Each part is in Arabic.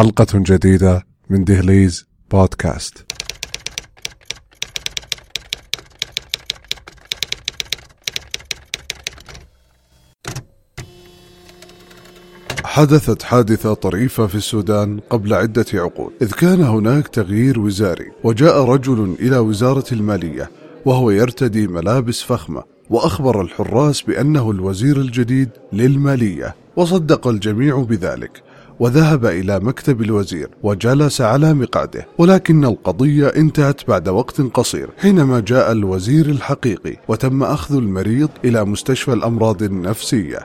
حلقة جديدة من دهليز بودكاست. حدثت حادثة طريفة في السودان قبل عدة عقود، إذ كان هناك تغيير وزاري، وجاء رجل إلى وزارة المالية وهو يرتدي ملابس فخمة، وأخبر الحراس بأنه الوزير الجديد للمالية، وصدق الجميع بذلك، وذهب إلى مكتب الوزير وجلس على مقعده ولكن القضية انتهت بعد وقت قصير حينما جاء الوزير الحقيقي وتم أخذ المريض إلى مستشفى الأمراض النفسية.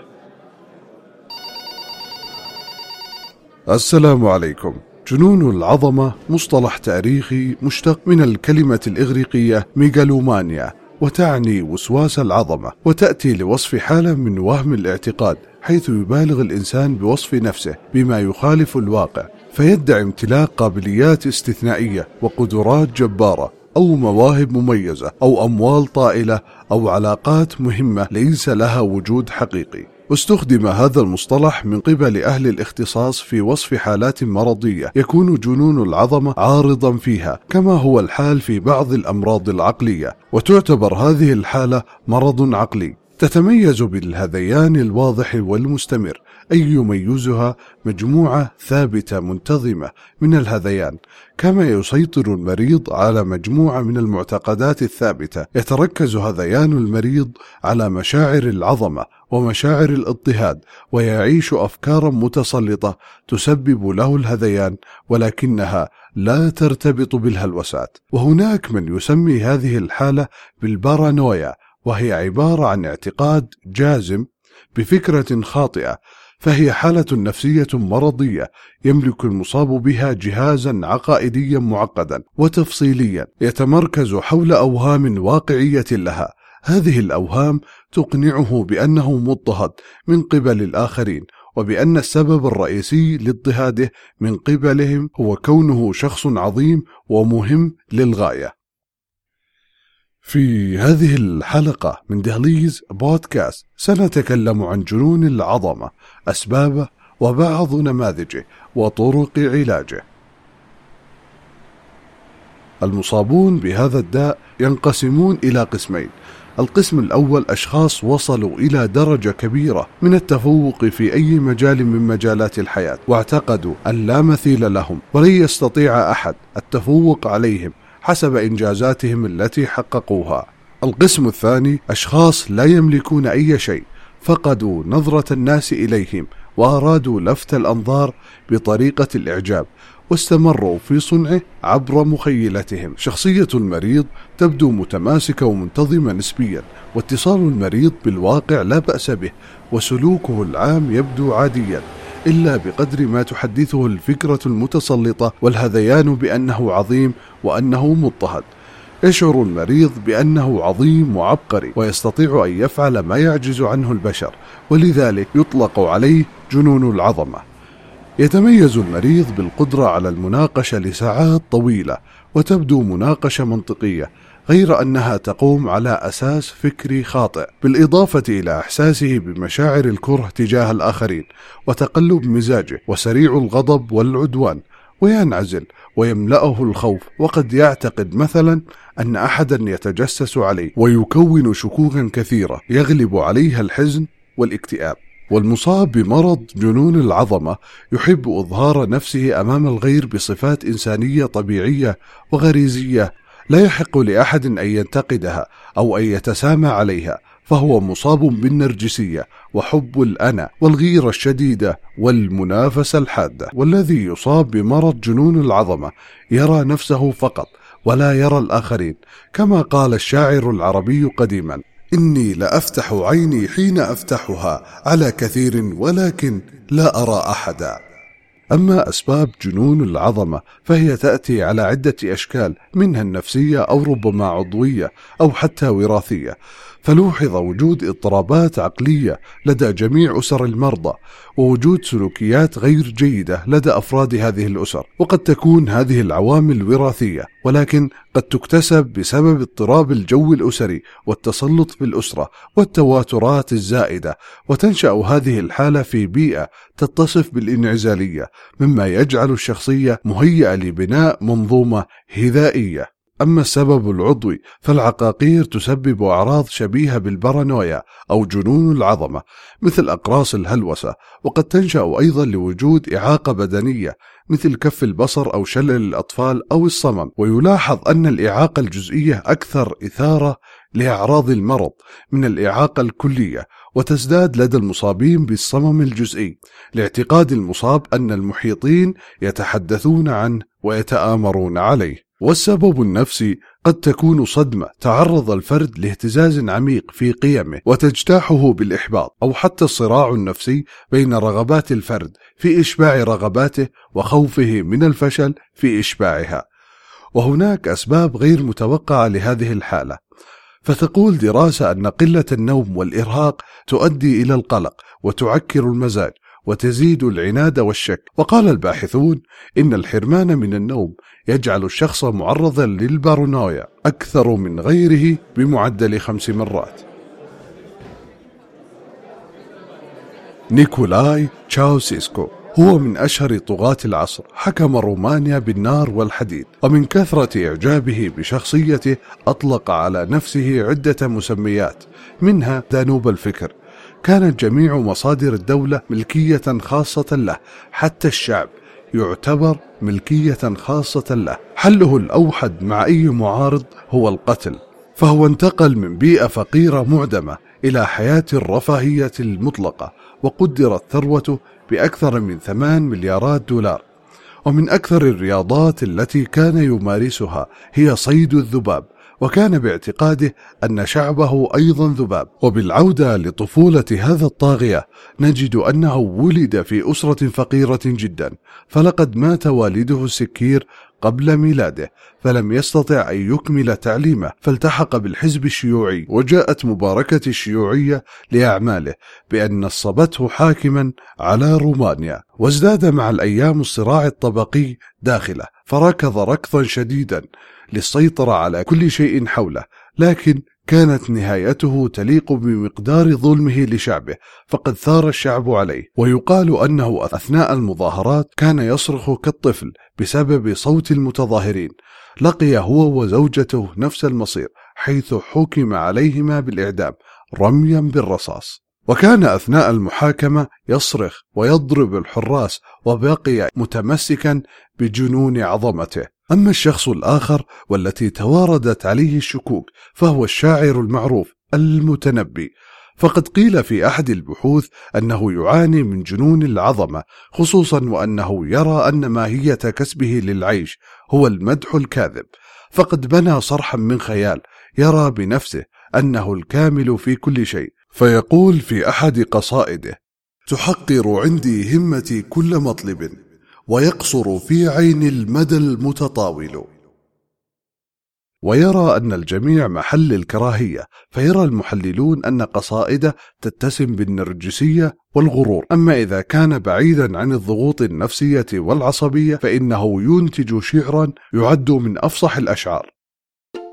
السلام عليكم. جنون العظمة مصطلح تاريخي مشتق من الكلمة الإغريقية ميغالومانيا وتعني وسواس العظمة وتأتي لوصف حالة من وهم الاعتقاد. حيث يبالغ الإنسان بوصف نفسه بما يخالف الواقع فيدعي امتلاك قابليات استثنائية وقدرات جبارة أو مواهب مميزة أو أموال طائلة أو علاقات مهمة ليس لها وجود حقيقي. استخدم هذا المصطلح من قبل أهل الاختصاص في وصف حالات مرضية يكون جنون العظمة عارضا فيها كما هو الحال في بعض الأمراض العقلية وتعتبر هذه الحالة مرض عقلي. تتميز بالهذيان الواضح والمستمر أي يميزها مجموعة ثابتة منتظمة من الهذيان كما يسيطر المريض على مجموعة من المعتقدات الثابتة. يتركز هذيان المريض على مشاعر العظمة ومشاعر الاضطهاد ويعيش أفكارا متسلطة تسبب له الهذيان ولكنها لا ترتبط بالهلوسات. وهناك من يسمي هذه الحالة بالبارانويا وهي عبارة عن اعتقاد جازم بفكرة خاطئة فهي حالة نفسية مرضية يملك المصاب بها جهازا عقائديا معقدا وتفصيليا يتمركز حول أوهام واقعية لها. هذه الأوهام تقنعه بأنه مضطهد من قبل الآخرين وبأن السبب الرئيسي لاضطهاده من قبلهم هو كونه شخص عظيم ومهم للغاية. في هذه الحلقة من دهليز بودكاست سنتكلم عن جنون العظمة أسبابه وبعض نماذجه وطرق علاجه. المصابون بهذا الداء ينقسمون إلى قسمين. القسم الأول أشخاص وصلوا إلى درجة كبيرة من التفوق في أي مجال من مجالات الحياة واعتقدوا أن لا مثيل لهم ولن يستطيع أحد التفوق عليهم. حسب إنجازاتهم التي حققوها. القسم الثاني أشخاص لا يملكون أي شيء، فقدوا نظرة الناس إليهم وأرادوا لفت الأنظار بطريقة الإعجاب، واستمروا في صنعه عبر مخيلتهم. شخصية المريض تبدو متماسكة ومنتظمة نسبيا، واتصال المريض بالواقع لا بأس به، وسلوكه العام يبدو عاديا، إلا بقدر ما تحدثه الفكرة المتسلطة والهذيان بأنه عظيم وأنه مضطهد. يشعر المريض بأنه عظيم وعبقري ويستطيع أن يفعل ما يعجز عنه البشر ولذلك يطلق عليه جنون العظمة. يتميز المريض بالقدرة على المناقشة لساعات طويلة وتبدو مناقشة منطقية غير أنها تقوم على أساس فكري خاطئ بالإضافة إلى إحساسه بمشاعر الكره تجاه الآخرين وتقلب مزاجه وسريع الغضب والعدوان وينعزل ويملأه الخوف وقد يعتقد مثلا أن أحدا يتجسس عليه ويكون شكوكا كثيرة يغلب عليها الحزن والاكتئاب. والمصاب بمرض جنون العظمة يحب إظهار نفسه أمام الغير بصفات إنسانية طبيعية وغريزية لا يحق لأحد أن ينتقدها أو أن يتسامى عليها فهو مصاب بالنرجسية وحب الأنا والغيرة الشديدة والمنافسة الحادة. والذي يصاب بمرض جنون العظمة يرى نفسه فقط ولا يرى الآخرين كما قال الشاعر العربي قديما إني لأفتح عيني حين أفتحها على كثير ولكن لا أرى أحدا. أما أسباب جنون العظمة فهي تأتي على عدة أشكال منها النفسية أو ربما عضوية أو حتى وراثية. فلوحظ وجود اضطرابات عقلية لدى جميع أسر المرضى ووجود سلوكيات غير جيدة لدى أفراد هذه الأسر وقد تكون هذه العوامل وراثية ولكن قد تكتسب بسبب اضطراب الجو الأسري والتسلط في الأسرة والتواترات الزائدة وتنشأ هذه الحالة في بيئة تتصف بالإنعزالية مما يجعل الشخصية مهيئة لبناء منظومة هذائية. أما السبب العضوي فالعقاقير تسبب أعراض شبيهة بالبارانويا أو جنون العظمة مثل أقراص الهلوسة وقد تنشأ أيضا لوجود إعاقة بدنية مثل كف البصر أو شلل الأطفال أو الصمم. ويلاحظ أن الإعاقة الجزئية أكثر إثارة لأعراض المرض من الإعاقة الكلية وتزداد لدى المصابين بالصمم الجزئي. لاعتقاد المصاب أن المحيطين يتحدثون عنه ويتآمرون عليه. والسبب النفسي قد تكون صدمة تعرض الفرد لاهتزاز عميق في قيمه وتجتاحه بالإحباط أو حتى الصراع النفسي بين رغبات الفرد في إشباع رغباته وخوفه من الفشل في إشباعها. وهناك أسباب غير متوقعة لهذه الحالة. فتقول دراسة أن قلة النوم والإرهاق تؤدي إلى القلق وتعكر المزاج وتزيد العناد والشك. وقال الباحثون إن الحرمان من النوم يجعل الشخص معرضا للبارونويا أكثر من غيره بمعدل خمس مرات. نيكولاي تشاوسيسكو هو من أشهر طغاة العصر. حكم رومانيا بالنار والحديد ومن كثرة إعجابه بشخصيته أطلق على نفسه عدة مسميات منها دانوب الفكر. كانت جميع مصادر الدولة ملكية خاصة له حتى الشعب يعتبر ملكية خاصة له. حله الأوحد مع أي معارض هو القتل فهو انتقل من بيئة فقيرة معدمة إلى حياة الرفاهية المطلقة وقدرت ثروته بأكثر من ثمان مليارات دولار. ومن أكثر الرياضات التي كان يمارسها هي صيد الذباب. وكان باعتقاده أن شعبه أيضا ذباب. وبالعودة لطفولة هذا الطاغية نجد أنه ولد في أسرة فقيرة جدا فلقد مات والده السكير قبل ميلاده فلم يستطع أن يكمل تعليمه فالتحق بالحزب الشيوعي وجاءت مباركة الشيوعية لأعماله بأن نصبته حاكما على رومانيا. وازداد مع الأيام الصراع الطبقي داخله فركض ركضا شديدا للسيطرة على كل شيء حوله لكن كانت نهايته تليق بمقدار ظلمه لشعبه فقد ثار الشعب عليه. ويقال أنه أثناء المظاهرات كان يصرخ كالطفل بسبب صوت المتظاهرين. لقي هو وزوجته نفس المصير حيث حكم عليهما بالإعدام رميا بالرصاص. وكان أثناء المحاكمة يصرخ ويضرب الحراس وبقي متمسكا بجنون عظمته. أما الشخص الآخر والتي تواردت عليه الشكوك فهو الشاعر المعروف المتنبي. فقد قيل في أحد البحوث أنه يعاني من جنون العظمة خصوصا وأنه يرى أن ماهية كسبه للعيش هو المدح الكاذب. فقد بنى صرحا من خيال يرى بنفسه أنه الكامل في كل شيء. فيقول في أحد قصائده تحقر عندي همتي كل مطلب. ويقصر في عين المدى المتطاول. ويرى أن الجميع محل الكراهية فيرى المحللون أن قصائده تتسم بالنرجسية والغرور. أما إذا كان بعيدا عن الضغوط النفسية والعصبية فإنه ينتج شعرا يعد من أفصح الأشعار.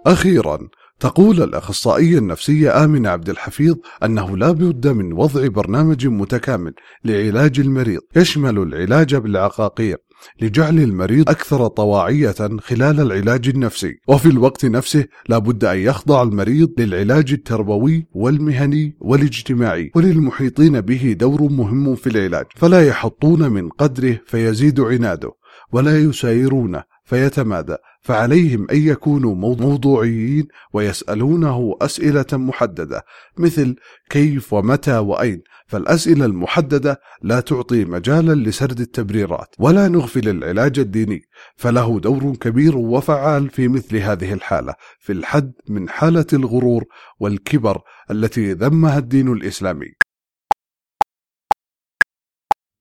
أخيرا تقول الأخصائية النفسية آمنة عبد الحفيظ أنه لا بد من وضع برنامج متكامل لعلاج المريض. يشمل العلاج بالعقاقير لجعل المريض أكثر طواعية خلال العلاج النفسي. وفي الوقت نفسه لا بد أن يخضع المريض للعلاج التربوي والمهني والاجتماعي وللمحيطين به دور مهم في العلاج. فلا يحطون من قدره فيزيد عناده ولا يسايرونه فيتمادى. فعليهم أن يكونوا موضوعيين ويسألونه أسئلة محددة مثل كيف ومتى وأين. فالأسئلة المحددة لا تعطي مجالا لسرد التبريرات ولا نغفل العلاج الديني. فله دور كبير وفعال في مثل هذه الحالة. في الحد من حالة الغرور والكبر التي ذمها الدين الإسلامي.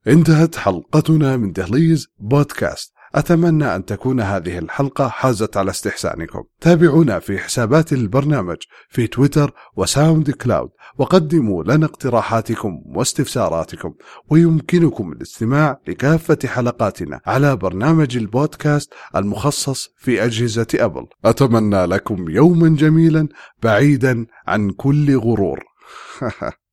انتهت حلقتنا من دهليز بودكاست. أتمنى أن تكون هذه الحلقة حازت على استحسانكم. تابعونا في حسابات البرنامج في تويتر وساوند كلاود وقدموا لنا اقتراحاتكم واستفساراتكم ويمكنكم الاستماع لكافة حلقاتنا على برنامج البودكاست المخصص في أجهزة أبل. أتمنى لكم يوما جميلا بعيدا عن كل غرور.